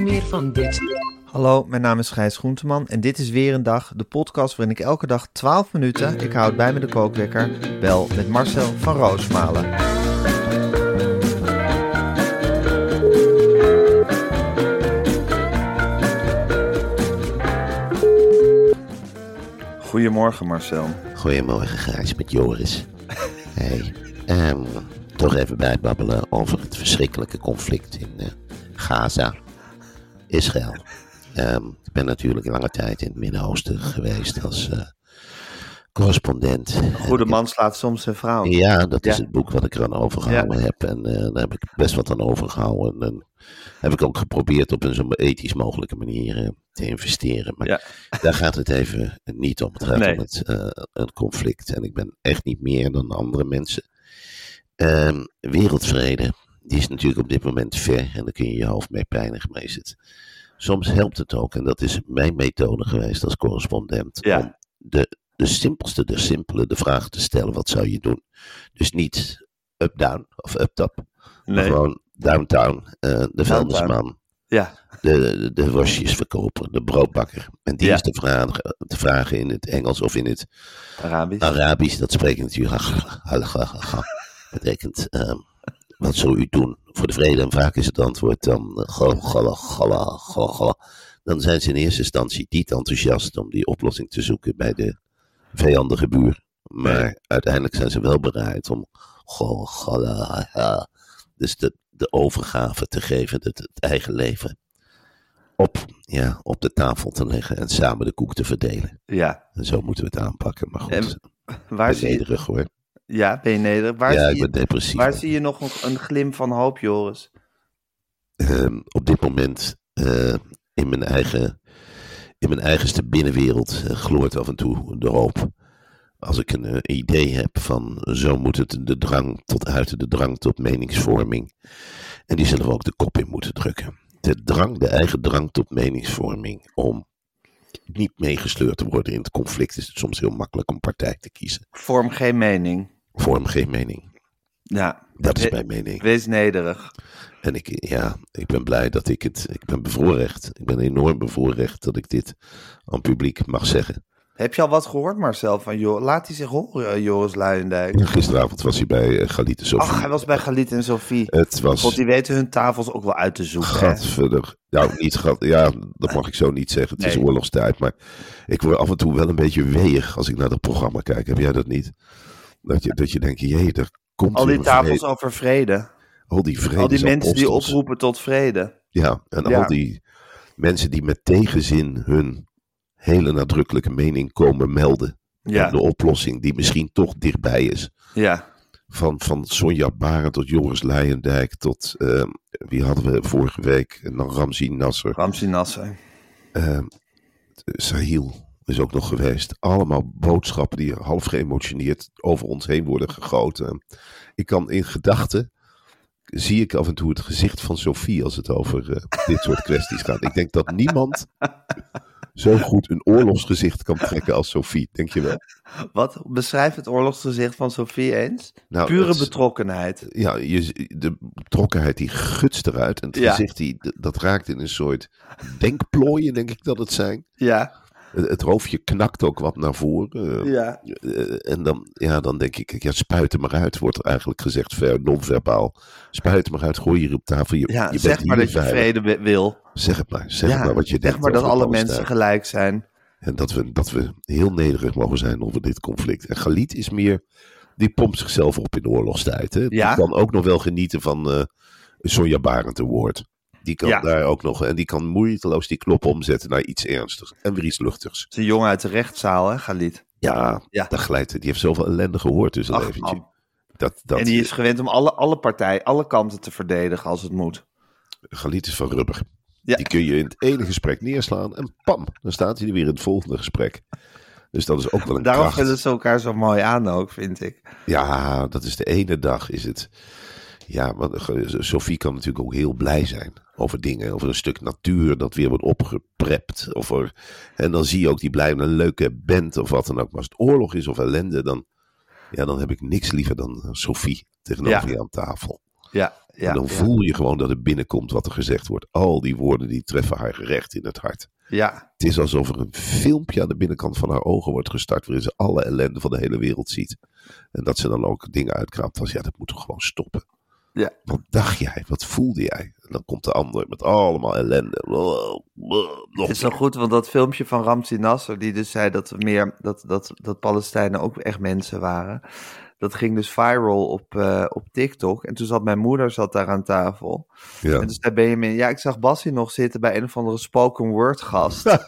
Meer van dit. Hallo, mijn naam is Gijs Groenteman en dit is weer een dag, de podcast waarin ik elke dag 12 minuten, ik houd bij me de kookwekker, bel met Marcel van Roosmalen. Goedemorgen Marcel. Goedemorgen, Gijs, met Joris. Hey, ehm, toch even bijbabbelen over het verschrikkelijke conflict in eh, Gaza, Israël. Ehm, ik ben natuurlijk lange tijd in het Midden-Oosten geweest als eh, correspondent. Goede En man slaat soms zijn vrouw. Ja, dat is Ja. het boek wat ik er aan overgehouden heb. En eh, daar heb ik best wat aan overgehouden. En heb ik ook geprobeerd op een zo ethisch mogelijke manier eh, te investeren. Maar Ja. daar gaat het even niet om. Het gaat Nee. om het, een conflict. En ik ben echt niet meer dan andere mensen. Ehm, wereldvrede, die is natuurlijk op dit moment ver. En daar kun je je hoofd mee pijnigen. Maar is het, soms helpt het ook. En dat is mijn methode geweest als correspondent. Ja. Om de, de simpelste, de simpele, de vraag te stellen. Wat zou je doen? Dus niet up-down of up-top. Nee. gewoon downtown. eh, de vuilnisman Ja, de, de worstjesverkoper, de broodbakker. En die Ja. is te vragen, te vragen in het Engels of in het Arabisch. Arabisch. Dat spreek ik natuurlijk. Betekent, ehm, wat zou u doen voor de vrede? En vaak is het antwoord dan, eh, gala, gala, gala, dan zijn ze in eerste instantie niet enthousiast om die oplossing te zoeken bij de vijandige buur. Maar uiteindelijk zijn ze wel bereid om gala, dus de, de overgave te geven, het, het eigen leven op, ja, op de tafel te leggen en samen de koek te verdelen. Ja. En zo moeten we het aanpakken. Maar goed, En Waar zie je, hoor. Ja, ben je nederig? Waar, ja, zie ik je, ben depressief. waar zie je nog een, een glim van hoop, Joris? Ehm, op dit moment eh, in mijn eigen, in mijn eigenste binnenwereld eh, gloort af en toe de hoop. Als ik een eh, idee heb van zo moet het de drang tot uiten, de drang tot meningsvorming. En die zullen we ook de kop in moeten drukken. De drang, de eigen drang tot meningsvorming om niet meegesleurd te worden in het conflict is het soms heel makkelijk om partij te kiezen. Vorm geen mening. Vorm geen mening. Ja. Dat is mijn mening. Wees nederig. En ik, ja, ik ben blij dat ik het, ik ben bevoorrecht. Ik ben enorm bevoorrecht dat ik dit aan publiek mag zeggen. Heb je al wat gehoord, Marcel, van Joris? Laat hij zich horen, eh, Joris Luijendijk. Gisteravond was hij bij uh, Galite Sofie. Ach, hij was bij Galit en Sophie. Het was... God, die weten hun tafels ook wel uit te zoeken. hè? Gadverder. Nou, niet gat, ja, dat mag ik zo niet zeggen. Het is oorlogstijd. Maar ik word af en toe wel een beetje weeig als ik naar het programma kijk. Heb jij dat niet? Dat je, dat je denkt, jee, er komt Al die tafels vrede- over vrede. al die Al die mensen die oproepen tot vrede. Ja, en Ja. al die mensen die met tegenzin hun hele nadrukkelijke mening komen melden. Ja. de oplossing die misschien toch dichtbij is. Ja. Van, van Sonja Baren tot Joris Leijendijk tot, ehm, wie hadden we vorige week? En dan Ramzi Nasser. Ramsi Nasser. Ehm, Sahil is ook nog geweest. Allemaal boodschappen die half geëmotioneerd over ons heen worden gegoten. Ik kan in gedachten, zie ik af en toe het gezicht van Sophie als het over eh, dit soort kwesties gaat. Ik denk dat niemand zo goed een oorlogsgezicht kan trekken als Sophie, denk je wel? Wat? Beschrijf het oorlogsgezicht van Sophie eens. Nou, Pure betrokkenheid. ja, je, de betrokkenheid die gutst eruit. En het Ja. gezicht die, dat raakt in een soort denkplooien, denk ik dat het zijn. Ja. Het, hoofdje knakt ook wat naar voren. eh, Ja. eh, en dan, ja, dan denk ik, ja, spuit er maar uit, wordt er eigenlijk gezegd, ver, non-verbaal. Spuit er maar uit, gooi hier op tafel. Je, Ja, je zeg bent maar dat je vrede wi- wil. Zeg het maar, zeg ja, het maar wat je zeg denkt. maar dat alle mensen gelijk zijn. En dat we, dat we heel nederig mogen zijn over dit conflict. En Galit is meer, die pompt zichzelf op in de oorlogstijd. Hè? Ja. Die kan ook nog wel genieten van eh Sonja Barend Award. Die kan Ja. daar ook nog, en die kan moeiteloos die knop omzetten naar iets ernstigs. En weer iets luchtigs. Het is een jongen uit de rechtszaal, hè, Galit. Ja, Ja. daar glijdt, die heeft zoveel ellende gehoord tussen Ach, leventje. man. Dat, dat, En die is gewend om alle, alle partijen, alle kanten te verdedigen als het moet. Galit is van rubber. Ja. Die kun je in het ene gesprek neerslaan en pam, dan staat hij er weer in het volgende gesprek. Dus dat is ook wel een Daarom vullen ze elkaar zo mooi aan ook, vind ik. Ja, dat is de ene dag is het. Ja, want ge- Sophie kan natuurlijk ook heel blij zijn over dingen. Over een stuk natuur dat weer wordt opgeprept. Over, en dan zie je ook die blij een leuke band of wat dan ook. Maar als het oorlog is of ellende, dan, ja, dan heb ik niks liever dan Sophie tegenover Ja. je aan tafel. Ja, ja. en dan ja. voel je gewoon dat er binnenkomt wat er gezegd wordt. Al die woorden die treffen haar gerecht in het hart. Ja, Het is alsof er een filmpje aan de binnenkant van haar ogen wordt gestart. waarin ze alle ellende van de hele wereld ziet. En dat ze dan ook dingen uitkraapt als ja, dat moet toch gewoon stoppen. Ja. Wat dacht jij? Wat voelde jij? En dan komt de ander met allemaal ellende. Het is zo goed, want dat filmpje van Ramzi Nasser, die dus zei dat, meer, dat, dat, dat Palestijnen ook echt mensen waren. Dat ging dus viral op, eh, op TikTok. En toen zat mijn moeder zat daar aan tafel. Ja. En toen zei Benjamin, ja, ik zag Bassie nog zitten bij een of andere spoken word gast.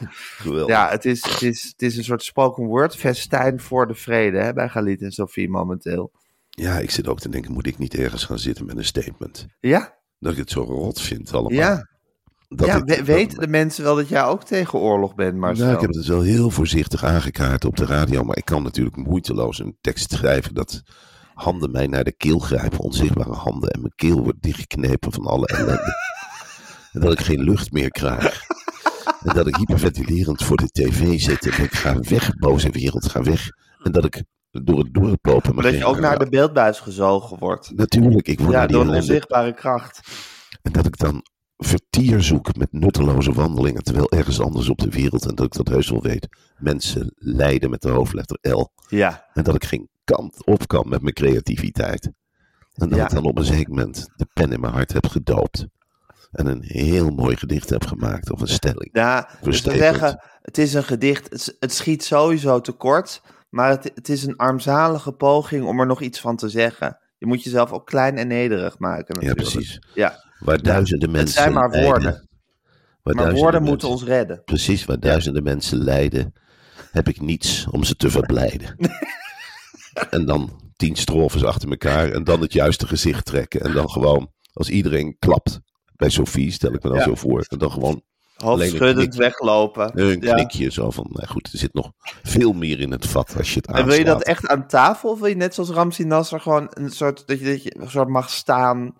Geweldig. ja, het is, het, is, het is een soort spoken word festijn voor de vrede hè, bij Galit en Sophie momenteel. Ja, ik zit ook te denken, moet ik niet ergens gaan zitten met een statement? Ja, Dat ik het zo rot vind allemaal. ja. Dat ja ik- we- dat- weten de mensen wel dat jij ook tegen oorlog bent, Marcel? Nou, ik heb het wel heel voorzichtig aangekaart op de radio, maar ik kan natuurlijk moeiteloos een tekst schrijven dat handen mij naar de keel grijpen, onzichtbare handen, en mijn keel wordt dichtgeknepen van alle ellende. en dat ik geen lucht meer krijg. En dat ik hyperventilerend voor de tv zit en ik ga weg, boze wereld, ga weg. En dat ik door het dorp loop en me Maar dat je ook naar de beeldbuis gezogen wordt. Natuurlijk, ik word Ja, door een onzichtbare kracht. En dat ik dan vertier zoek met nutteloze wandelingen, terwijl ergens anders op de wereld, en dat ik dat heus wel weet, mensen lijden met de hoofdletter L. Ja, En dat ik geen kant op kan met mijn creativiteit. En dat Ja. ik dan op een zeker moment de pen in mijn hart heb gedoopt. En een heel mooi gedicht heb gemaakt of een stelling. ja dus Verstatement. zeggen, het is een gedicht, het, het schiet sowieso tekort, maar het, het is een armzalige poging om er nog iets van te zeggen. Je moet jezelf ook klein en nederig maken Ja, natuurlijk. precies. Ja, Waar duizenden mensen het zijn maar lijden. woorden. Waar maar woorden moeten mensen- ons redden. Precies, waar duizenden mensen lijden, heb ik niets om ze te verblijden. en dan tien strofes achter elkaar en dan het juiste gezicht trekken. En dan gewoon, als iedereen klapt, bij Sophie stel ik me dan Ja. zo voor. En dan gewoon Hoofdschuddend weglopen. een Ja. knikje zo van, nou goed, er zit nog veel meer in het vat als je het En wil je aanslaat. dat echt aan tafel? Of wil je net zoals Ramsi Nasser gewoon een soort, dat je, dat je een soort mag staan,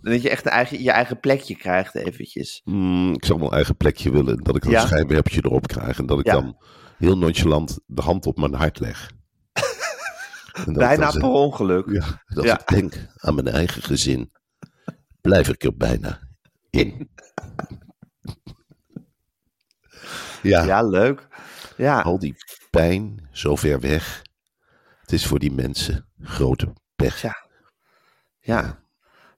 dat je echt een eigen, je eigen plekje krijgt eventjes? Mm, ik zou een eigen plekje willen. Dat ik een Ja. schijnwerpertje erop krijg. En dat ik Ja. dan heel nonchalant de hand op mijn hart leg. Bijna per ongeluk. Ja, dat ik denk aan mijn eigen gezin, blijf ik er bijna in. ja, Ja, leuk. Ja, al die pijn zo ver weg. Het is voor die mensen grote pech. Ja. ja.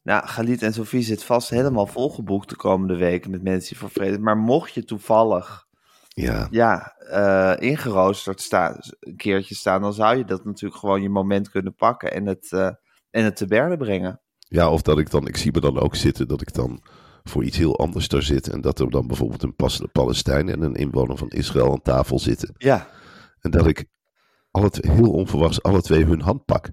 Nou, Galit en Sofie zit vast helemaal volgeboekt de komende weken met mensen die voor vrede. Maar mocht je toevallig Ja, ja, eh, ingeroosterd staan, een keertje staan, dan zou je dat natuurlijk gewoon je moment kunnen pakken en het, eh, en het te berde brengen. ja, of dat ik dan, ik zie me dan ook zitten, dat ik dan voor iets heel anders daar zit. En dat er dan bijvoorbeeld een pas- Palestijn en een inwoner van Israël aan tafel zitten. Ja, En dat ik alle twee, heel onverwachts alle twee hun hand pak.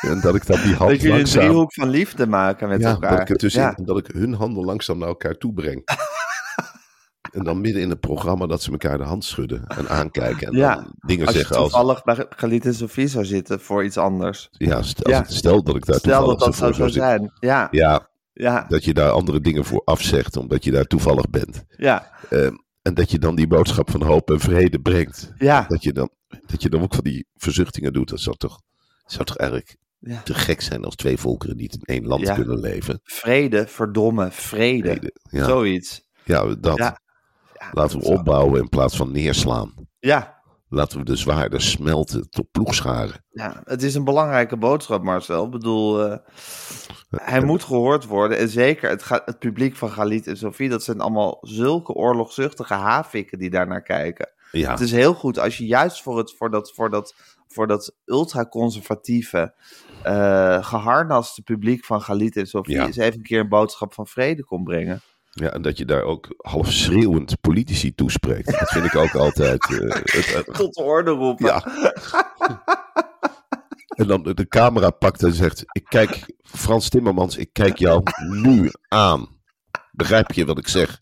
En dat ik dan die hand dat jullie een driehoek van liefde maken met ja, elkaar. dat ik ja. en dat ik hun handen langzaam naar elkaar toe breng. en dan midden in het programma dat ze elkaar de hand schudden en aankijken. En Ja, dan dingen Als je zeggen als... toevallig bij Galit en Sofie zou zitten voor iets anders. Ja, stel, als stel dat ik daar Stel dat toevallig dat zo zou zou zijn. Ja, Ja, ja, dat je daar andere dingen voor afzegt, omdat je daar toevallig bent. ja, Ehm, en dat je dan die boodschap van hoop en vrede brengt. ja. Dat je dan, dat je dan ook van die verzuchtingen doet. Dat zou toch, zou toch eigenlijk ja. te gek zijn als twee volkeren niet in één land Ja. kunnen leven. Vrede, verdomme, vrede. Vrede, ja. Zoiets. Ja, dat. Laten we opbouwen in plaats van neerslaan. Ja, Laten we de zwaarden smelten tot ploegscharen. ja, het is een belangrijke boodschap, Marcel. Ik bedoel, eh, hij moet gehoord worden. En zeker het, ga- het publiek van Galit en Sofie, dat zijn allemaal zulke oorlogzuchtige havikken die daar naar kijken. Ja, Het is heel goed als je juist voor, het, voor dat, voor dat, voor dat ultraconservatieve, eh geharnaste publiek van Galit en Sofie Ja. eens even een keer een boodschap van vrede kon brengen. ja, en dat je daar ook half schreeuwend politici toespreekt. Dat vind ik ook altijd. eh, het- Tot de orde roepen. ja. En dan de camera pakt en zegt: Ik kijk, Frans Timmermans, ik kijk jou nu aan. Begrijp je wat ik zeg?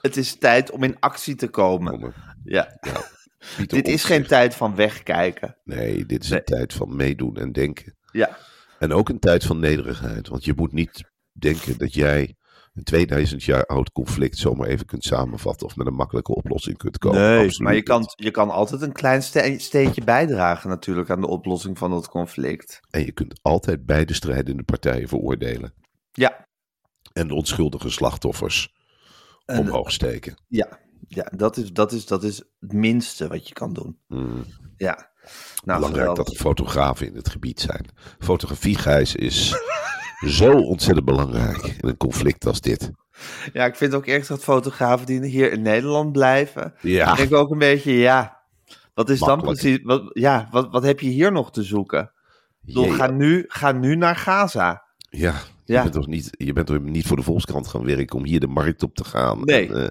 Het is tijd om in actie te komen. Ja. Dit is geen tijd van wegkijken. Nee, dit is Nee. een tijd van meedoen en denken. Ja, En ook een tijd van nederigheid. Want je moet niet denken dat jij een 2000 jaar oud conflict zomaar even kunt samenvatten of met een makkelijke oplossing kunt komen. nee, Absoluut maar je kan, je kan altijd een klein ste- steentje bijdragen natuurlijk aan de oplossing van dat conflict. En je kunt altijd beide strijdende partijen veroordelen. Ja, En de onschuldige slachtoffers En- omhoog steken. ja, ja dat, is, dat, is, dat is het minste wat je kan doen. Mm. Ja. Nou, Belangrijk geweldig. dat er fotografen in het gebied zijn. Fotografie, Gijs, is zo ontzettend belangrijk in een conflict als dit. Ja, ik vind ook eerst dat fotografen die hier in Nederland blijven. Ja. Ik denk ook een beetje, ja, wat is dan precies, wat, ja, wat, wat heb je hier nog te zoeken? Bedoel, ga, nu, ga nu naar Gaza. Ja, je, Ja. Bent toch niet, je bent toch niet voor de Volkskrant gaan werken om hier de markt op te gaan. Nee. En, eh,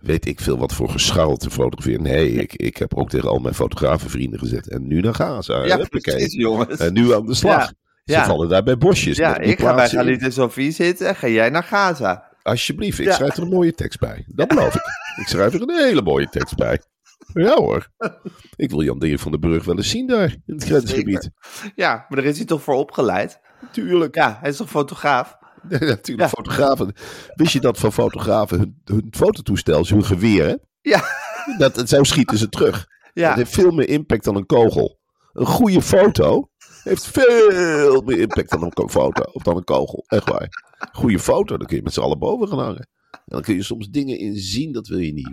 weet ik veel wat voor gescharrel te fotograferen. Nee, ik, ik heb ook tegen al mijn fotografenvrienden gezet. En nu naar Gaza. Ja, precies, jongens. En nu aan de slag. Ja. Ze vallen daar bij bosjes. ja, ik ga bij. Galit en Sofie zitten en ga jij naar Gaza. Alsjeblieft, ik schrijf er een mooie tekst bij. Dat beloof ik. Ik schrijf er een hele mooie tekst bij. Ja hoor. Ik wil Jan Dirk van den Burg wel eens zien daar in het grensgebied. Ja, maar daar is hij toch voor opgeleid? Tuurlijk. Ja, hij is toch fotograaf? Ja, natuurlijk, Ja. fotografen. Wist je dat van fotografen hun, hun fototoestel is hun geweer, hè? Ja, Dat, zo schieten ze terug. Dat ja. heeft veel meer impact dan een kogel. Een goede foto heeft veel meer impact dan een foto of dan een kogel. Echt waar. Goede foto, dan kun je met z'n allen boven gaan hangen. En dan kun je soms dingen in zien, dat wil je niet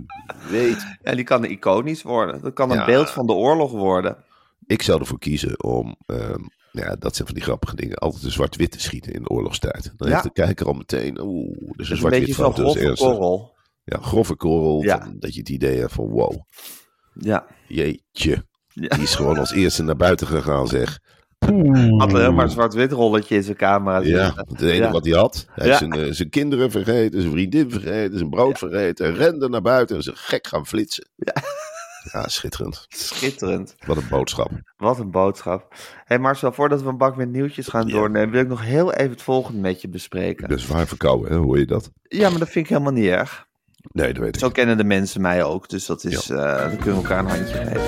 weten. ja, die kan iconisch worden. Dat kan een Ja. beeld van de oorlog worden. Ik zou ervoor kiezen om, ehm, ja, dat zijn van die grappige dingen, altijd een zwart-wit te schieten in de oorlogstijd. Dan Ja. heeft de kijker al meteen, oeh, dus een Dus een zwart-wit beetje foto is grove ernstig. korrel. Ja, grove korrel, Ja. van- dat je het idee hebt van wow, Ja. jeetje. Ja. Die is gewoon als eerste naar buiten gegaan, zeg. Had alleen maar een zwart-wit rolletje in zijn camera Ja, het enige Ja. wat hij had. Hij Ja. heeft zijn, eh, zijn kinderen vergeten, zijn vriendin vergeten, zijn brood vergeten. Rende naar buiten en ze gek gaan flitsen. Ja. Ja, schitterend. Schitterend. Wat een boodschap. Wat een boodschap. Hé hey Marcel, voordat we een bak met nieuwtjes gaan Ja. doornemen, wil ik nog heel even het volgende met je bespreken. ben zwaar verkouden, hè? hoor je dat? Ja, maar dat vind ik helemaal niet erg. Nee, dat weet ik. Zo kennen de mensen mij ook, dus dat is, eh, dan kunnen we elkaar een handje geven.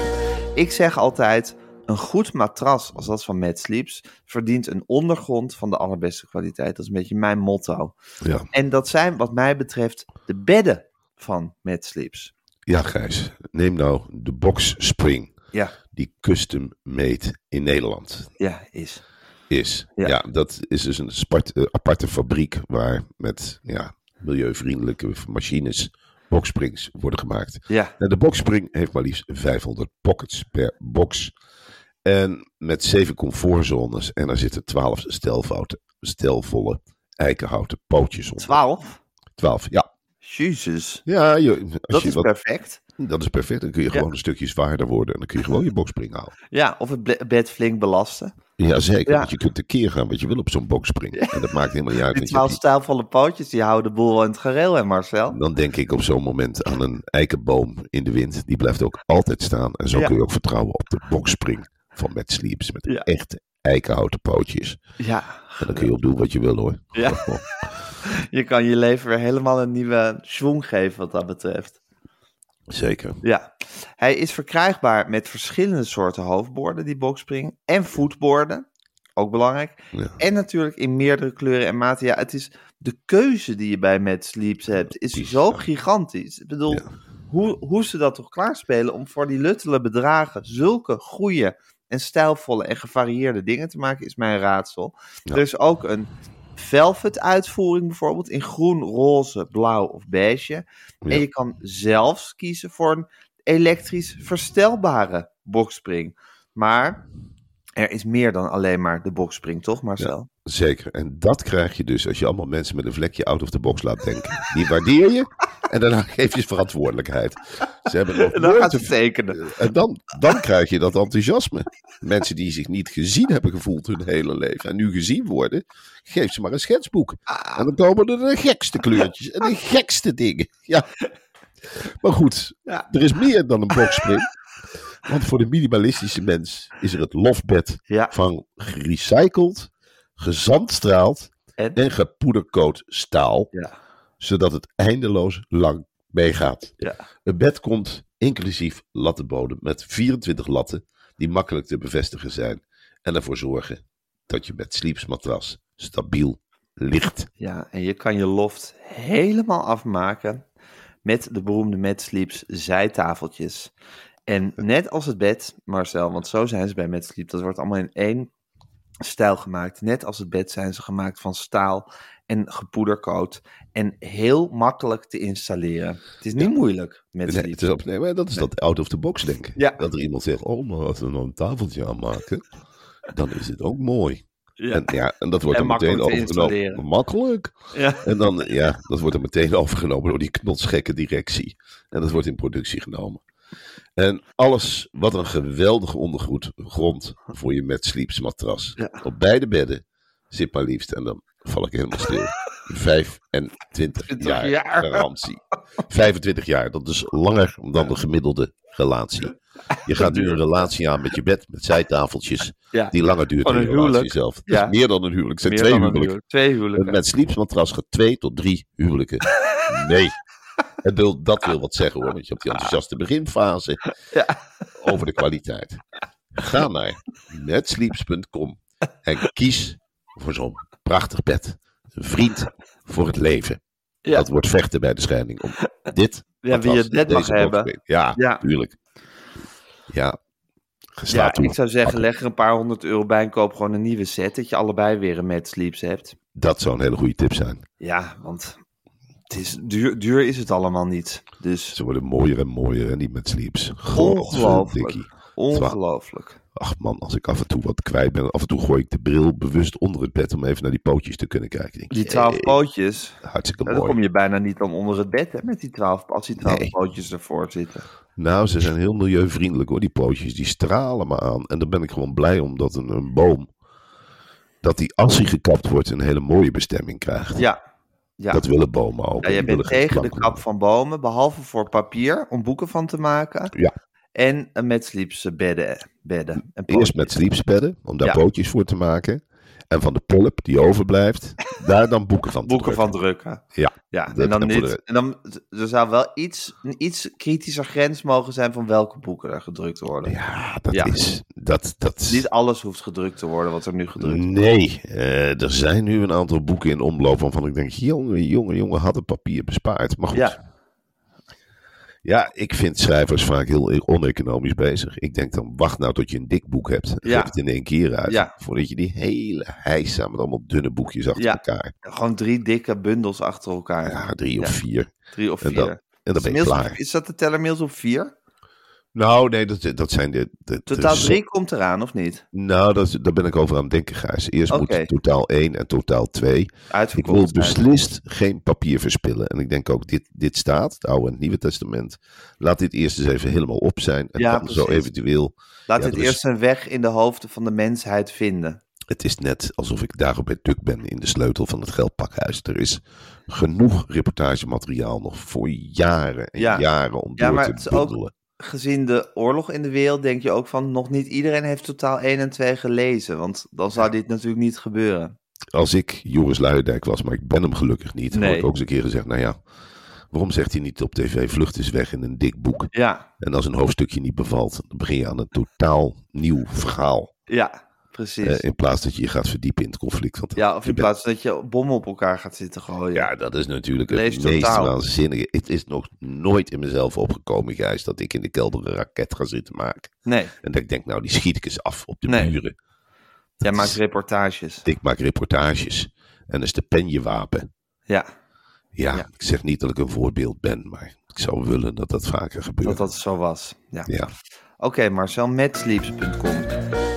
Ik zeg altijd, een goed matras als dat van Mad Sleeps verdient een ondergrond van de allerbeste kwaliteit. Dat is een beetje mijn motto. Ja. En dat zijn wat mij betreft de bedden van Mad Sleeps. ja, Gijs. Neem nou de Box Spring, Ja, die custom made in Nederland ja, is. is. Ja. Ja, dat is dus een spart- eh, aparte fabriek waar met ja, milieuvriendelijke machines boxsprings worden gemaakt. Ja, Nou, de boxspring heeft maar liefst 500 pockets per box. En met 7 comfortzones. En er zitten 12 stelfouten, stelvolle eikenhouten pootjes onder. 12? 12, ja. Jezus, Ja, je, dat je is wat, perfect. dat is perfect. Dan kun je gewoon een stukje zwaarder worden. En dan kun je gewoon je boxspring halen. Ja, of het bed flink belasten. Ja, zeker. Ja. Want je kunt tekeer gaan wat je wil op zo'n boxspring. En dat maakt helemaal niet uit. Die want je 12 hebt stijlvolle pootjes, die houden de boel in het gereel, hè Marcel? dan denk ik op zo'n moment aan een eikenboom in de wind. Die blijft ook altijd staan. En zo kun je ook vertrouwen op de boxspring van Matt Sleeps. Met Ja. echte eikenhouten pootjes. Ja, En dan kun je op doen wat je wil hoor. Ja. je kan je leven weer helemaal een nieuwe schwung geven wat dat betreft. Zeker. Ja, hij is verkrijgbaar met verschillende soorten hoofdborden, die boxspring. En voetborden, ook belangrijk. Ja. En natuurlijk in meerdere kleuren en maten. Ja, het is de keuze die je bij Mad Sleeps hebt, is zo ja. gigantisch. Ik bedoel, Ja. hoe, hoe ze dat toch klaarspelen om voor die luttele bedragen zulke goede en stijlvolle en gevarieerde dingen te maken, is mijn raadsel. Ja. Er is ook een velvet uitvoering bijvoorbeeld in groen, roze, blauw of beige. En je kan zelfs kiezen voor een elektrisch verstelbare boxspring. Maar er is meer dan alleen maar de boxspring, toch Marcel? Zeker. En dat krijg je dus als je allemaal mensen met een vlekje out of the box laat denken. Die waardeer je en daarna geef je verantwoordelijkheid. Ze hebben nog En dan ze tekenen. En dan, dan krijg je dat enthousiasme. Mensen die zich niet gezien hebben gevoeld hun hele leven en nu gezien worden, geef ze maar een schetsboek. En dan komen er de gekste kleurtjes en de gekste dingen. Ja. Maar goed, er is meer dan een boxspring. Want voor de minimalistische mens is er het lofbed Ja. van gerecycled, gezandstraald En? en gepoedercoat staal. Ja. Zodat het eindeloos lang meegaat. Ja. Een bed komt inclusief lattenbodem met 24 latten die makkelijk te bevestigen zijn. En ervoor zorgen dat je met Sleeps matras stabiel ligt. Ja, en je kan je loft helemaal afmaken met de beroemde Mad Sleeps zijtafeltjes. En net als het bed, Marcel, want zo zijn ze bij Mad Sleep, dat wordt allemaal in één stijl gemaakt. Net als het bed zijn ze gemaakt van staal en gepoedercoat. En heel makkelijk te installeren. Het is niet moeilijk met Nee, het is op, nee, maar dat is dat out of the box denken. Ja. Dat er iemand zegt, oh, maar als we nou een tafeltje aanmaken, dan is het ook mooi. Ja. En, ja, en dat wordt En dan meteen overgenomen. Makkelijk. Ja. En dan, ja, dat wordt er meteen overgenomen door die knotsgekke directie. En dat wordt in productie genomen. En alles, wat een geweldige ondergrond grond voor je met sleeps matras. Ja. Op beide bedden zit maar liefst, en dan val ik helemaal stil, 25 jaar, jaar. garantie. 25 jaar, dat is langer dan de gemiddelde relatie. Je gaat nu een relatie aan met je bed, met zijtafeltjes, Ja. die langer duurt dan Gewoon je een relatie huwelijk. zelf. Ja. is meer dan een huwelijk, het zijn Meer twee dan huwelijken. huwelijk. Twee huwelijken. Met sleepsmatras gaat twee tot drie huwelijken. Nee. En wil, dat wil wat zeggen hoor, want je hebt die enthousiaste beginfase Ja. over de kwaliteit. Ga naar netsleeps.com en kies voor zo'n prachtig bed. Een vriend voor het leven. Ja. Dat wordt vechten bij de scheiding om dit. Ja, wie het net mag hebben. Ja, Ja. tuurlijk. Ja. Ja, toe. ik zou zeggen, leg er een paar honderd euro bij en koop gewoon een nieuwe set. Dat je allebei weer een Mad Sleeps hebt. Dat zou een hele goede tip zijn. Ja, want het is duur, duur is het allemaal niet. Dus Ze worden mooier en mooier en niet met sleeps. ongelooflijk. Ongelooflijk. Ach man, als ik af en toe wat kwijt ben, af en toe gooi ik de bril bewust onder het bed om even naar die pootjes te kunnen kijken. Denk, Die twaalf jee, pootjes, Hartstikke dan mooi. kom je bijna niet dan onder het bed hè, met die twaalf, als die twaalf Nee. pootjes ervoor zitten. Nou, ze zijn heel milieuvriendelijk hoor, die pootjes. Die stralen me aan. En daar ben ik gewoon blij om dat een, een boom, dat die als hij gekapt wordt, een hele mooie bestemming krijgt. Ja, ja. Dat willen bomen ook. ja jij Die bent tegen de kap van bomen, behalve voor papier, om boeken van te maken. Ja. En een Mad Sleeps bedden. bedden en Eerst met sleepsbedden, om daar Ja. pootjes voor te maken. En van de pulp die overblijft, daar dan boeken van boeken drukken. van drukken. Ja, Ja, en dan, de- en dan er zou wel iets, een iets kritischer grens mogen zijn van welke boeken er gedrukt worden. ja dat Ja. is... Dat, dat, Niet alles hoeft gedrukt te worden wat er nu gedrukt wordt. Nee, eh, er zijn nu een aantal boeken in omloop waarvan ik denk, jongen, jongen, jongen, had het papier bespaard. Maar goed, ja. Ja, ik vind schrijvers vaak heel oneconomisch bezig. Ik denk dan, wacht nou tot je een dik boek hebt. Ja. Geef het in één keer uit. Ja. Voordat je die hele heisa met allemaal dunne boekjes achter Ja. elkaar. gewoon drie dikke bundels achter elkaar. Ja, drie of vier. Drie of En vier. dan, en dan ben je klaar. is dat de teller mails op vier? Nou, nee, dat, dat zijn de... de Totaal de- drie komt eraan, of niet? Nou, dat, daar ben ik over aan het denken, Gijs. Eerst Oké. moet totaal één en totaal twee. Ik Uitverkocht. wil beslist geen papier verspillen. En ik denk ook, dit, dit staat, het Oude en het Nieuwe Testament. Laat dit eerst eens even helemaal op zijn. En Ja, dan zo eventueel. Laat ja, het is- eerst een weg in de hoofden van de mensheid vinden. Het is net alsof ik daarop bij Duk ben in de sleutel van het geldpakhuis. Er is genoeg reportagemateriaal nog voor jaren en Ja. jaren om Ja, door maar te bundelen. Gezien de oorlog in de wereld denk je ook van... nog niet iedereen heeft totaal 1 en 2 gelezen. Want dan zou dit natuurlijk niet gebeuren. Als ik Joris Luijendijk was, maar ik ben hem gelukkig niet. Nee. had ik ook eens een keer gezegd, nou ja, waarom zegt hij niet op tv vlucht is weg in een dik boek? Ja, En als een hoofdstukje niet bevalt, dan begin je aan een totaal nieuw verhaal. ja, precies. Eh, in plaats dat je je gaat verdiepen in het conflict. Want ja, of je in bent- plaats dat je bommen op elkaar gaat zitten gooien. Ja, dat is natuurlijk het Lees meest totaal. waanzinnige. Het is nog nooit in mezelf opgekomen, Gijs, dat ik in de kelder een raket ga zitten maken. Nee, En dat ik denk, nou, die schiet ik eens af op de Nee. muren. jij is- maakt reportages. Ik maak reportages. En een stipendiawapen. Ja, Ja, Ja. ik zeg niet dat ik een voorbeeld ben, maar ik zou willen dat dat vaker gebeurt. dat dat zo was. Ja. Ja, Oké, marcelmetsleeps.com.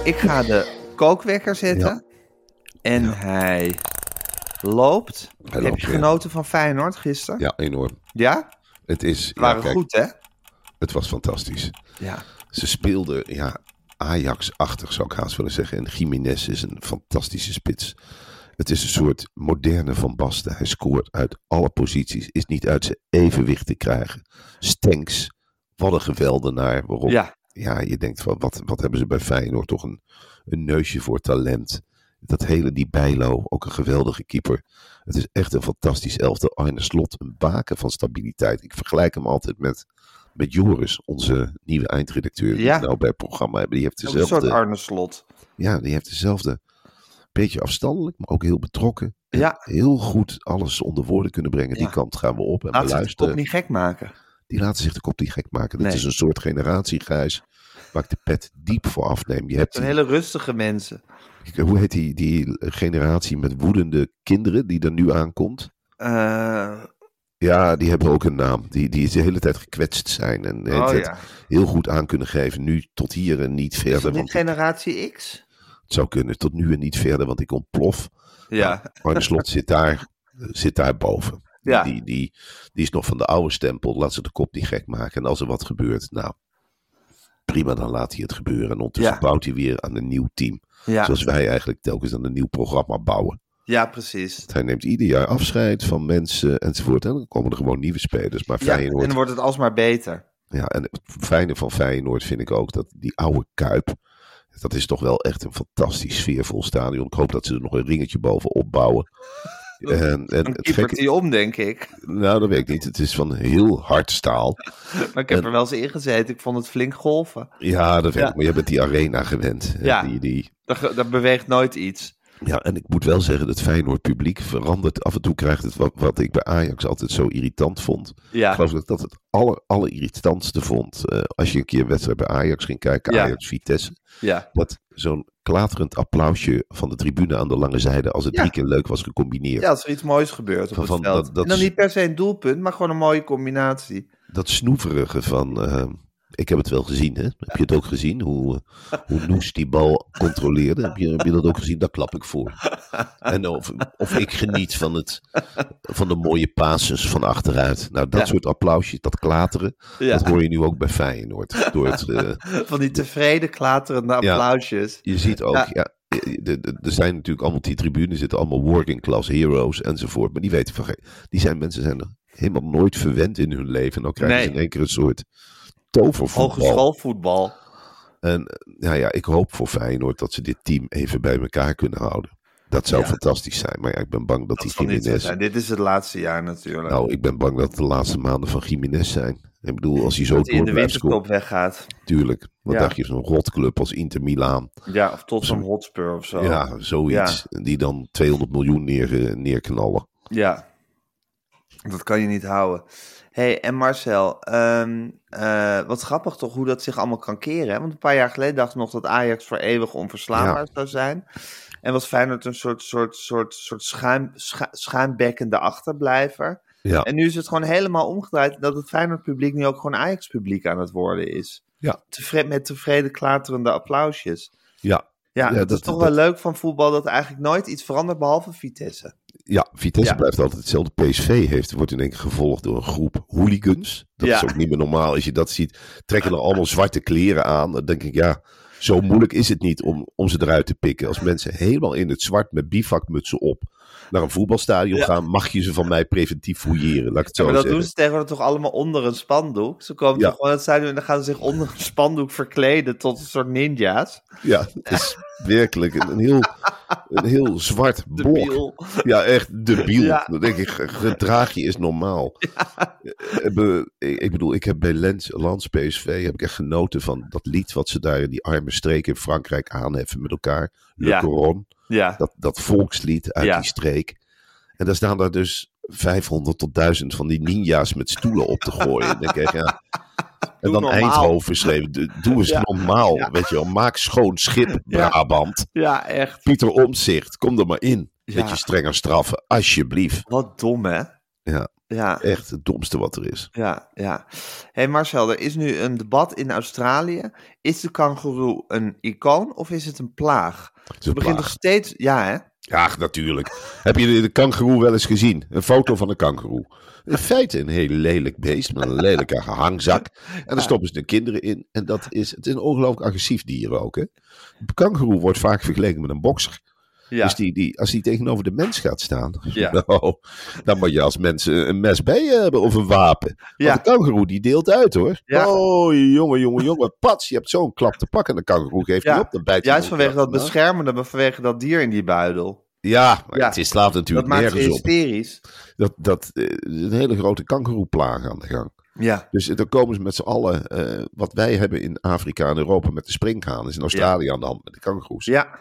Ik ga de kookwekker zetten. Ja. En hij loopt. Hij Heb loopt je genoten van Feyenoord gisteren? ja enorm. Ja? Het is, waren kijk, goed, hè? het was fantastisch. Ja. Ze speelden, ja, Ajax-achtig zou ik haast willen zeggen. En Jiménez is een fantastische spits. Het is een soort moderne Van Basten. Hij scoort uit alle posities. Is niet uit zijn evenwicht te krijgen. Stenks, wat een geweldenaar. Waarom? Ja. Ja, je denkt, wat, wat, wat hebben ze bij Feyenoord toch een, een neusje voor talent. Dat hele die Bijlo, ook een geweldige keeper. Het is echt een fantastisch elftal. Arne Slot, een baken van stabiliteit. Ik vergelijk hem altijd met, met Joris, onze nieuwe eindredacteur. Die Ja. we nou bij het programma hebben. Die heeft Ook een soort dezelfde, Arne Slot. ja, die heeft dezelfde, beetje afstandelijk, maar ook heel betrokken. En Ja. Heel goed alles onder woorden kunnen brengen. Die kant gaan we op en Laat zich de beluisteren kop niet gek maken. Die laten zich de kop niet gek maken. Dit Nee. is een soort generatiegrijs waar ik de pet diep voor afneem. Je hebt Het die- hele rustige mensen. hoe heet die, die generatie met woedende kinderen die er nu aankomt? Eh, Ja, die hebben ook een naam. Die, die de hele tijd gekwetst zijn en de oh ja. heel goed aan kunnen geven. Nu tot hier en niet Is verder. het Want niet generatie X? het zou kunnen tot nu en niet verder, want ik ontplof. Ja. Arne Slot zit daar, zit daar boven. Ja. Die, die, die is nog van de oude stempel. Laat ze de kop niet gek maken. En als er wat gebeurt, nou, prima, dan laat hij het gebeuren. En ondertussen Ja. bouwt hij weer aan een nieuw team. Ja. Zoals wij eigenlijk telkens aan een nieuw programma bouwen. ja, precies. Hij neemt ieder jaar afscheid van mensen enzovoort. En dan komen er gewoon nieuwe spelers. Maar Ja, en dan wordt het alsmaar beter. ja, en het fijne van Feyenoord vind ik ook dat die oude Kuip. Dat is toch wel echt een fantastisch sfeervol stadion. Ik hoop dat ze er nog een ringetje bovenop bouwen. En, en Dan het gekke, hij om, denk ik. nou, dat weet ik niet. Het is van heel hard staal. Maar ik heb En- er wel eens in gezeten. Ik vond het flink golven. Ja, dat weet Ja. ik. Maar je bent die arena gewend. Ja. Die, die, Daar, ge- daar beweegt nooit iets. Ja, en ik moet wel zeggen, dat Feyenoord publiek verandert. Af en toe krijgt het wat, wat ik bij Ajax altijd zo irritant vond. Ja. Ik geloof dat ik dat het aller, allerirritantste vond. eh, als je een keer een wedstrijd bij Ajax ging kijken, Ja. Ajax-Vitesse. Ja. Dat zo'n klaterend applausje van de tribune aan de lange zijde, als het Ja. drie keer leuk was gecombineerd. ja, als er iets moois gebeurt op Van- het veld. dat- dat en dan niet per se een doelpunt, maar gewoon een mooie combinatie. Dat snoeverige van. eh, ik heb het wel gezien, hè? Heb je het ook gezien? Hoe, eh, hoe Noes die bal controleerde? Heb je, heb je dat ook gezien? Daar klap ik voor. En of, of ik geniet van, het, van de mooie passes van achteruit. Nou, dat Ja. soort applausjes, dat klateren, Ja. dat hoor je nu ook bij Feyenoord. Door het, eh, Van die tevreden klaterende Ja. applausjes. je ziet ook, Ja. er zijn natuurlijk allemaal die tribunes, zitten allemaal working class heroes enzovoort. Maar die weten van, geen- die zijn mensen zijn er helemaal nooit verwend in hun leven. En dan krijgen ze in één keer een soort tovervoetbal. Hogeschoolvoetbal. En eh, ja, ja, ik hoop voor Feyenoord dat ze dit team even bij elkaar kunnen houden. Dat zou Ja. fantastisch zijn. Maar ja, ik ben bang dat, Dat die Jiménez... Dit is het laatste jaar natuurlijk. Nou, ik ben bang dat de laatste maanden van Jiménez zijn. Ik bedoel, als hij zo dat hij in door de scoren, weggaat. tuurlijk. Wat Ja. dacht je, zo'n rotclub als Inter Milaan. Ja, of tot zo'n Hotspur of zo. Ja, zoiets. Die dan 200 miljoen neer, eh, neerknallen. Ja. Dat kan je niet houden. Hey, en Marcel, ehm, eh, wat grappig toch hoe dat zich allemaal kan keren. Hè? Want een paar jaar geleden dachten we nog dat Ajax voor eeuwig onverslaanbaar zou zijn. En was Feyenoord een soort, soort, soort, soort schuim, scha- schuimbekkende achterblijver. Ja, En nu is het gewoon helemaal omgedraaid dat het Feyenoord publiek nu ook gewoon Ajax publiek aan het worden is. Ja. Tevre- met tevreden klaterende applausjes. ja. Ja, Ja, dat, dat- is toch dat- wel leuk van voetbal dat eigenlijk nooit iets verandert behalve Vitesse. Ja, Vitesse Ja. blijft altijd hetzelfde. PSV heeft, wordt in één keer gevolgd door een groep hooligans. Dat Ja. is ook niet meer normaal. Als je dat ziet, trekken er allemaal zwarte kleren aan. Dan denk ik, ja, zo moeilijk is het niet om, om ze eruit te pikken. Als mensen helemaal in het zwart met bivakmutsen op naar een voetbalstadion Ja. gaan, mag je ze van mij preventief fouilleren. Laat ik het zo Ja, maar dat zeggen. doen ze tegenwoordig toch allemaal onder een spandoek? Ze komen Ja. toch gewoon het stadion en dan gaan ze zich onder een spandoek verkleden tot een soort ninja's. Ja, het is werkelijk een, een heel, een heel zwart blok. Ja, echt debiel. Ja. Dan denk ik, ge- gedraag je is normaal. Eh, Ik bedoel, ik heb bij Lens, Lans PSV heb ik echt genoten van dat lied wat ze daar in die arme streek in Frankrijk aanheffen met elkaar. Le Ja. Coron, Ja, dat, dat volkslied uit Ja. die streek. En daar staan daar dus 500 tot 1000 van die ninja's met stoelen op te gooien. Denk ik, ja, En dan normaal. Eindhoven schreef. "Doe- eens normaal. Weet je wel. Maak schoon schip. Brabant. Ja, echt. Pieter Omzicht, kom er maar in. Met je strenger straffen, alsjeblieft. Wat dom, hè? Ja, Ja, echt het domste wat er is. ja, ja. hey Marcel, er is nu een debat in Australië. Is de kangoeroe een icoon of is het een plaag? Het een begint nog steeds... Ja, hè? Ja, natuurlijk. Heb je de, kangeroe wel eens gezien? Een foto van een kangeroe. In feite een heel lelijk beest met een lelijke hangzak. En daar stoppen ze de kinderen in. En dat is, het is een ongelooflijk agressief dier ook. Hè? De kangeroe wordt vaak vergeleken met een bokser. Ja. Dus die, die, als die tegenover de mens gaat staan, Ja. nou, dan moet je als mens een mes bij je hebben of een wapen. Ja. Want de kangeroe die deelt uit hoor. Oh, jongen, jongen, jongen. Pats, je hebt zo'n klap te pakken. En de kangeroe geeft niet op. Dan bijt Juist vanwege dat beschermende, maar vanwege dat dier in die buidel. Ja, maar het slaat Dat natuurlijk maakt ze nergens op. hysterisch. Dat, dat eh, is een hele grote kangeroeplaag aan de gang. Ja. Dus dan komen ze met z'n allen, eh, wat wij hebben in Afrika en Europa met de springhaan, is in Australië aan de hand met de kangeroes. Ja.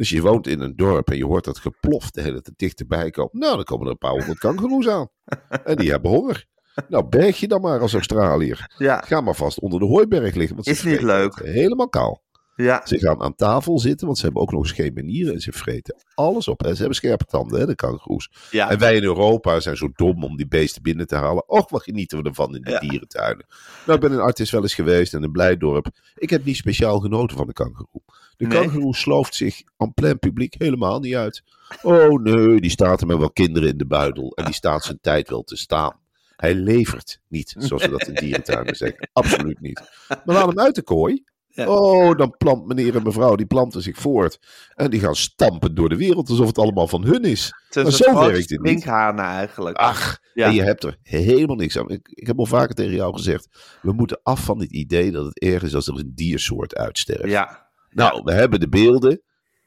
Dus je woont in een dorp en je hoort dat geploft de hele tijd dichterbij komen. Nou, dan komen er een paar honderd kangeroes aan. en die hebben honger. Nou, berg je dan maar als Australiër. Ja. Ga maar vast onder de hooiberg liggen. Want ze Is niet leuk. Helemaal kaal. Ja. Ze gaan aan tafel zitten, want ze hebben ook nog eens geen manieren. En ze vreten alles op. En ze hebben scherpe tanden, hè, de kangoeroes. Ja. En wij in Europa zijn zo dom om die beesten binnen te halen. Och, wat genieten we ervan in de Ja. dierentuinen. Nou, ik ben in Artis wel eens geweest en in Blijdorp. Ik heb niet speciaal genoten van de kangeroe. De Nee? kangeroe slooft zich en plein publiek helemaal niet uit. Oh nee, die staat er met wel kinderen in de buidel. En die staat zijn tijd wel te staan. Hij levert niet, zoals we dat in dierentuinen zeggen. Absoluut niet. Maar laat hem uit de kooi. Ja. Oh, dan plant meneer en mevrouw, die planten zich voort. En die gaan stampen door de wereld alsof het allemaal van hun is. Het Maar zo werkt het niet. eigenlijk. Ach, Ja. en je hebt er helemaal niks aan. Ik, ik heb al vaker tegen jou gezegd, we moeten af van dit idee dat het erg is als er een diersoort uitsterft. Ja. Nou, we hebben de beelden.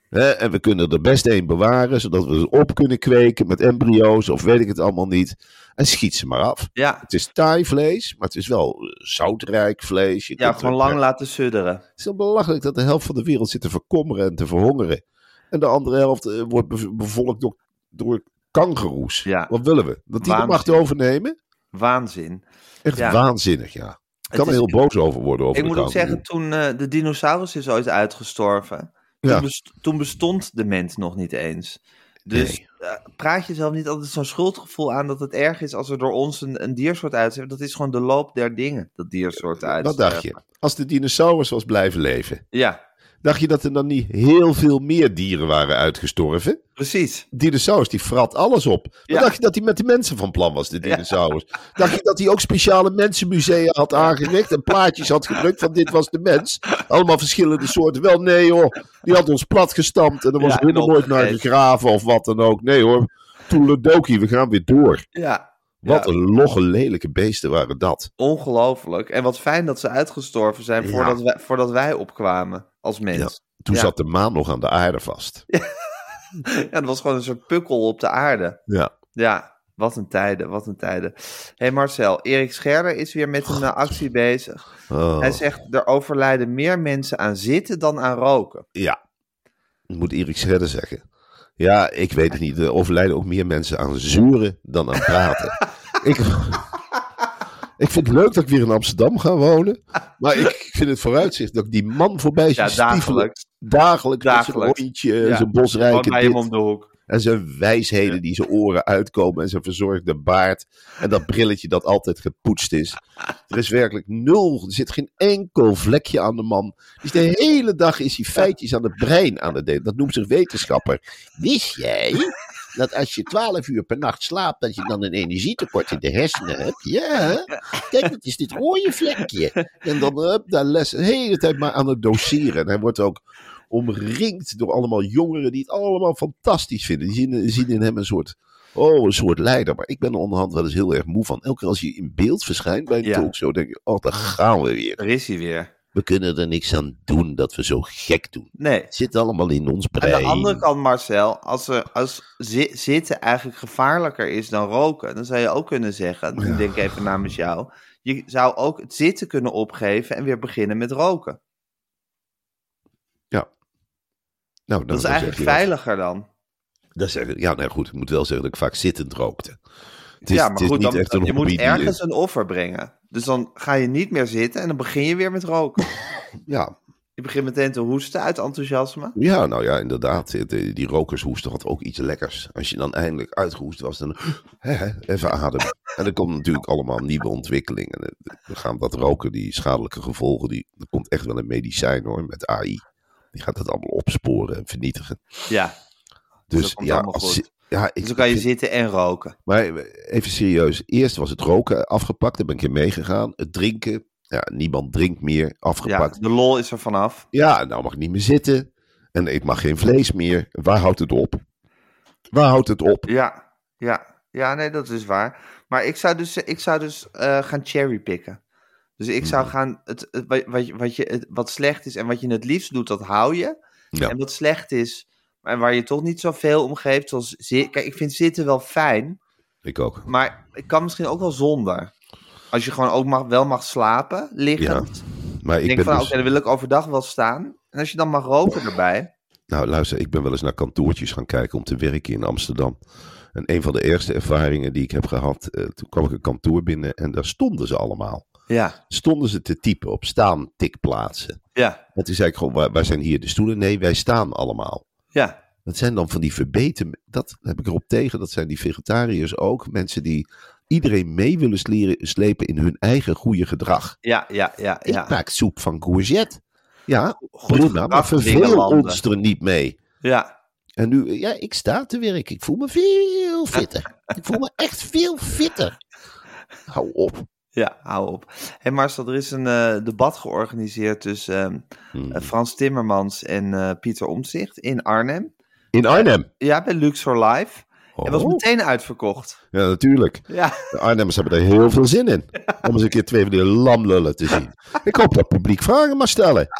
Hè, en we kunnen er best één bewaren, zodat we ze op kunnen kweken met embryo's of weet ik het allemaal niet. En schiet ze maar af. Ja. Het is taai vlees, maar het is wel eh, zoutrijk vlees. Je Ja, gewoon lang laten sudderen. Het is wel belachelijk dat de helft van de wereld zit te verkommeren en te verhongeren. En de andere helft eh, wordt bev- bevolkt door, door kangeroes. Ja. Wat willen we? Dat die de macht overnemen? Waanzin. Echt Ja. waanzinnig, ja. Ik kan er heel boos over worden. Over Ik moet ook zeggen, toen eh, de dinosaurus is ooit uitgestorven, Ja. toen, best- toen bestond de mens nog niet eens. Dus Nee. eh, praat jezelf niet altijd zo'n schuldgevoel aan dat het erg is als er door ons een, een diersoort uitsterft. Dat is gewoon de loop der dingen, dat diersoorten Wat uitsterven. dacht je? Als de dinosaurus was blijven leven, Ja, dacht je dat er dan niet heel veel meer dieren waren uitgestorven? precies. dinosaurus die frat alles op. Ja. dacht je dat hij met de mensen van plan was, de dinosaurus? Dacht je dat hij ook speciale mensenmusea had aangericht en plaatjes had gedrukt van dit was de mens? Allemaal verschillende soorten. Wel, nee hoor, die had ons platgestampt en er was Ja, helemaal nooit naar gegraven of wat dan ook. Nee hoor, Toeledoki, we gaan weer door. Ja, Wat Ja. een logge, lelijke beesten waren dat. ongelooflijk. En wat fijn dat ze uitgestorven zijn Ja. voordat, wij, voordat wij opkwamen als mens. Ja. Toen Ja. zat de maan nog aan de aarde vast. Ja, dat was gewoon een soort pukkel op de aarde. Ja. Ja, wat een tijden, wat een tijden. Hé hey Marcel, Erik Scherder is weer met een eh, actie bezig. Oh. Hij zegt, er overlijden meer mensen aan zitten dan aan roken. Ja, moet Erik Scherder zeggen. Ja, ik weet het niet. Er overlijden ook meer mensen aan zuren dan aan praten. ik, ik vind het leuk dat ik weer in Amsterdam ga wonen. Maar ik vind het vooruitzicht dat ik die man voorbij zie Ja, dagelijks. Dagelijks. Met zijn Dagelijks. hondje, Ja, zijn bosrijke bij hem dit. om de hoek. En zijn wijsheden die zijn oren uitkomen. En zijn verzorgde baard. En dat brilletje dat altijd gepoetst is. Er is werkelijk nul. Er zit geen enkel vlekje aan de man. Dus de hele dag is hij feitjes aan het brein aan het delen. Dat noemt zich wetenschapper. Wist jij dat als je 12 uur per nacht slaapt, dat je dan een energietekort in de hersenen hebt? Ja. Kijk, dat is dit rode vlekje. En dan hup, daar les de hele tijd maar aan het doseren. En hij wordt ook omringd door allemaal jongeren die het allemaal fantastisch vinden. Die zien, zien in hem een soort, oh, een soort leider. Maar ik ben er onderhand wel eens heel erg moe van. Elke keer als je in beeld verschijnt bij een Ja. talkshow, denk je, oh, daar gaan we weer. Er is hij weer. We kunnen er niks aan doen dat we zo gek doen. Nee. Het zit allemaal in ons Aan brein. de andere kant, Marcel, als, er, als zi- zitten eigenlijk gevaarlijker is dan roken, dan zou je ook kunnen zeggen, ik denk even namens jou, je zou ook het zitten kunnen opgeven en weer beginnen met roken. Nou, Dat is eigenlijk veiliger dan. Dat, ik, ja, nou goed, ik moet wel zeggen dat ik vaak zittend rookte. Het is, ja, het maar is goed, niet dan, je moet ergens een offer brengen. Dus dan ga je niet meer zitten en dan begin je weer met roken. Ja, Je begint meteen te hoesten uit enthousiasme. Ja, nou ja, inderdaad. Die, die rokershoesten had ook iets lekkers. Als je dan eindelijk uitgehoest was, dan hè, hè, even ademen. En er komt natuurlijk allemaal nieuwe ontwikkelingen. We gaan dat roken, die schadelijke gevolgen, die, er komt echt wel een medicijn hoor, met AI. Die gaat het allemaal opsporen en vernietigen. Ja, Dus komt ja, als. Ja, ik, dus dan kan je ik- zitten en roken. maar even serieus. Eerst was het roken afgepakt, daar ben ik in meegegaan. Het drinken, ja, niemand drinkt meer, Ja, afgepakt. de lol is er vanaf. Ja, nou mag ik niet meer zitten. En ik mag geen vlees meer. Waar houdt het op? Waar houdt het op? Ja, ja, ja, nee, dat is waar. Maar ik zou dus, ik zou dus eh, gaan cherrypicken. Dus ik Hmm. zou gaan, het, het, wat, wat, je- wat, je, het- wat slecht is en wat je het liefst doet, dat hou je. Ja. En wat slecht is, en waar je toch niet zoveel om geeft, zoals Kijk, ik vind zitten wel fijn, Ik ook. maar ik kan misschien ook wel zonder. Als je gewoon ook mag, wel mag slapen, liggend. Maar Ik ik denk ben van, dus, oké, dan wil ik overdag wel staan. En als je dan mag roken erbij. nou luister, ik ben wel eens naar kantoortjes gaan kijken om te werken in Amsterdam. En een van de eerste ervaringen die ik heb gehad, eh, toen kwam ik een kantoor binnen en daar stonden ze allemaal. Ja, Stonden ze te typen op staan tikplaatsen. ja, En toen zei ik gewoon, waar, waar zijn hier de stoelen? Nee, wij staan allemaal. Ja. Dat zijn dan van die verbeten, dat heb ik erop tegen, dat zijn die vegetariërs ook. Mensen die iedereen mee willen sleren, slepen in hun eigen goede gedrag. Ja, ja, ja, Ik ja. maak soep van courgette. Ja, Goed prima, gedrag maar verveel ons er niet mee. Ja, En nu, ja, ik sta te werk. Ik voel me veel fitter. Ik voel me echt veel fitter. Hou op. Ja, hou op. Hé hey Marcel, er is een eh, debat georganiseerd tussen ehm, Hmm. eh, Frans Timmermans en eh, Pieter Omtzigt in Arnhem. In Arnhem. Ja, bij Luxor Live. Oh. Het was meteen uitverkocht. Ja, natuurlijk. Ja, De Arnhemmers hebben er heel veel zin in. Om eens een keer twee van die lamlullen te zien. Ik hoop dat het publiek vragen mag stellen.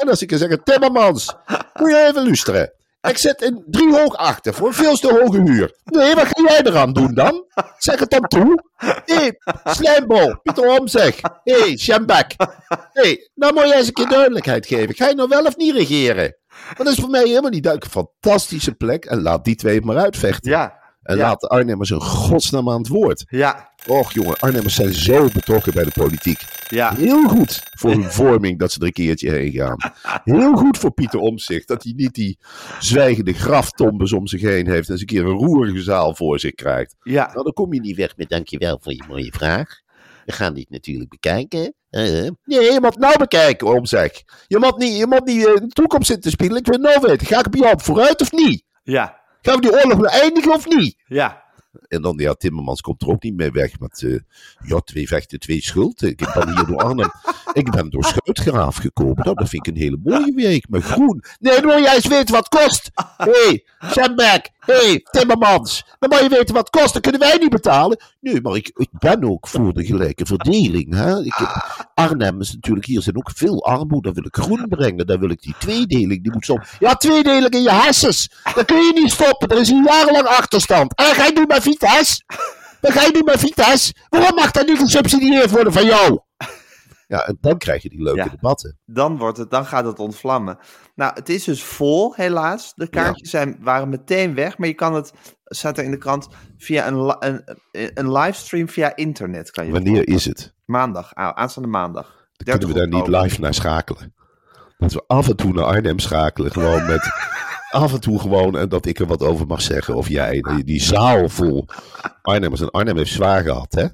En als ik kan zeggen, Timmermans, moet je even luisteren. Ik zit in drie hoog achter voor een veel te hoge huur. Nee, wat ga jij eraan doen dan? Zeg het dan toe. Hé, hey, slijmbol, Pieter Omzeg. Hé, hey. Hé, hey, nou moet je eens een keer duidelijkheid geven. Ga je nou wel of niet regeren? Want dat is voor mij helemaal niet duidelijk. Een fantastische plek. En laat die twee maar uitvechten. ja, En ja. laat de Arnhemmers een godsnaam aan het woord. ja, Och jongen, Arnhemmers zijn zo betrokken bij de politiek. ja. Heel goed voor hun vorming dat ze er een keertje heen gaan. Heel goed voor Pieter Omzicht dat hij niet die zwijgende graftombes om zich heen heeft en eens een keer een roerige zaal voor zich krijgt. Ja, Nou, dan kom je niet weg met dankjewel voor je mooie vraag. We gaan dit natuurlijk bekijken. Eh, nee, je moet nou bekijken, Omzeg. Je moet niet, je moet niet eh, in de toekomst zitten spelen. Ik wil nou weten, ga ik op jou op vooruit of niet? ja, Gaan we die oorlog nou eindigen of niet? ja. En dan, ja, Timmermans komt er ook niet mee weg met, eh, ja, twee vechten, twee schuld. Ik ben hier door Arnhem, ik ben door Schuitgraaf gekomen. Nou, dat vind ik een hele mooie week, met groen. Nee, dan moet jij eens weten wat het kost. Hé, hey, Sjambek, hé, hey, Timmermans. Dan moet je weten wat het kost, dat kunnen wij niet betalen. Nee, maar ik, ik ben ook voor de gelijke verdeling. Hè? Ik heb, Arnhem is natuurlijk, hier zijn ook veel armoede. Daar wil ik groen brengen, daar wil ik die tweedeling, die moet zo... Ja, tweedeling in je hersens. Dat kun je niet stoppen, er is een jarenlang achterstand. En ga je doen met Vitesse? Wat ga je doen met Vitesse? Waarom mag dat niet gesubsidieerd worden van jou? Ja, en dan krijg je die leuke Ja. debatten. Dan, wordt het, dan gaat het ontvlammen. Nou, het is dus vol, helaas. De kaartjes zijn, waren meteen weg. Maar je kan het, staat er in de krant, via een, een, een livestream via internet. Kan je Wanneer is het? Maandag, aanstaande maandag. Dan kunnen we daar niet live naar schakelen. Dat we af en toe naar Arnhem schakelen. Gewoon met af en toe gewoon. En dat ik er wat over mag zeggen. Of jij. Die, die zaal vol Arnhemmers. En Arnhem heeft zwaar gehad, hè?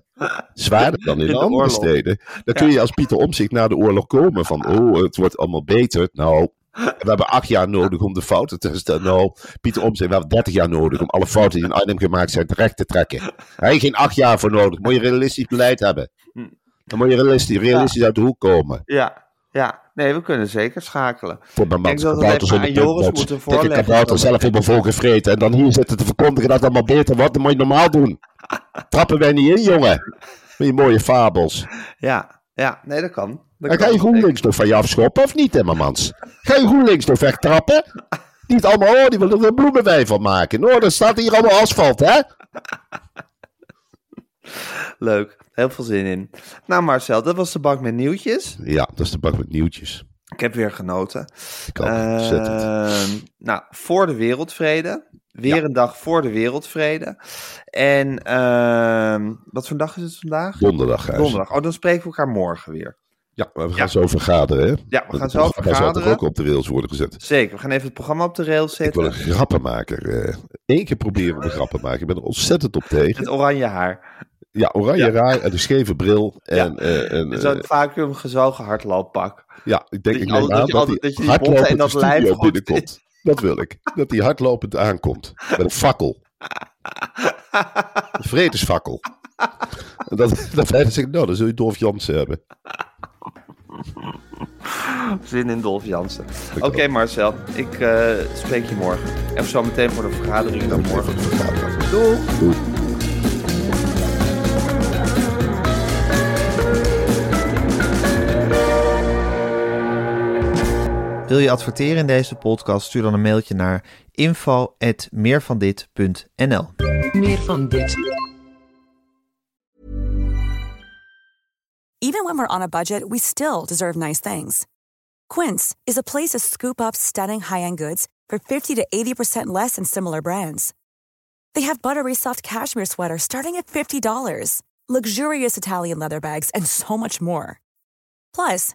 Zwaarder dan in, In de andere oorlog. steden. Dan kun je als Pieter Omzicht na de oorlog komen. Van, oh, het wordt allemaal beter. Nou, we hebben acht jaar nodig om de fouten te herstellen. Nou, Pieter Omzicht, we hebben dertig jaar nodig om alle fouten die in Arnhem gemaakt zijn terecht te trekken. Daar heb je geen acht jaar voor nodig. Moet je realistisch beleid hebben. Dan moet je realistisch, realistisch uit de hoek komen. Ja, ja. Nee, we kunnen zeker schakelen. Voor mijn Ik denk dat we even aan Joris moeten Dikke voorleggen. kabouter zelf in mijn vol gevreten. En dan hier zitten te verkondigen dat het allemaal beter wordt. Dan moet je normaal doen. Trappen wij niet in, jongen. Met je mooie fabels. Ja, ja. Nee, dat kan. Dat En ga kan je GroenLinks nog van je afschoppen of niet, Timmermans? Ga je GroenLinks nog wegtrappen? Niet allemaal, oh, die willen er een bloemenwijn van maken. Oh, er staat hier allemaal asfalt, hè? Leuk. Heel veel zin in. Nou Marcel, dat was de bak met nieuwtjes. Ja, dat is de bak met nieuwtjes. Ik heb weer genoten. Ik ook. Ehm, nou, voor de wereldvrede Weer Ja. een dag voor de wereldvrede. En ehm, wat voor dag is het vandaag? Donderdag. Donderdag. Oh, dan spreken we elkaar morgen weer. Ja, maar we gaan Ja. zo vergaderen, hè? Ja, we gaan Het zo programma zal vergaderen. toch ook op de rails worden gezet. Zeker, we gaan even het programma op de rails Ik zetten. wil een grappenmaker. eh Eén keer proberen om een grappenmaker. Ik ben er ontzettend op Het tegen. oranje haar. Ja, oranje Ja. raar en een scheve bril. En, eh, en, En Zo'n eh, vacuüm gezogen hardlooppak. ja, ik denk dat ik je neem aan dat je dat je die en hardlopend de dat lijf binnenkomt. Dat wil ik. Dat hij hardlopend aankomt. Met een fakkel. Een vredesfakkel. En dat, dat hij zegt, nou, dan zul je Dolf Jansen hebben. Zin in Dolf Jansen. Oké. Marcel, ik eh, spreek je morgen. Even zo meteen voor de vergadering. Dan morgen. Doei. Doei. Wil je adverteren in deze podcast? Stuur dan een mailtje naar info.meervandit.nl Meer van dit. Even when we're on a budget, we still deserve nice things. Quince is a place to scoop up stunning high-end goods for 50 to 80% less than similar brands. They have buttery soft cashmere sweaters starting at $50, luxurious Italian leather bags, and so much more. Plus,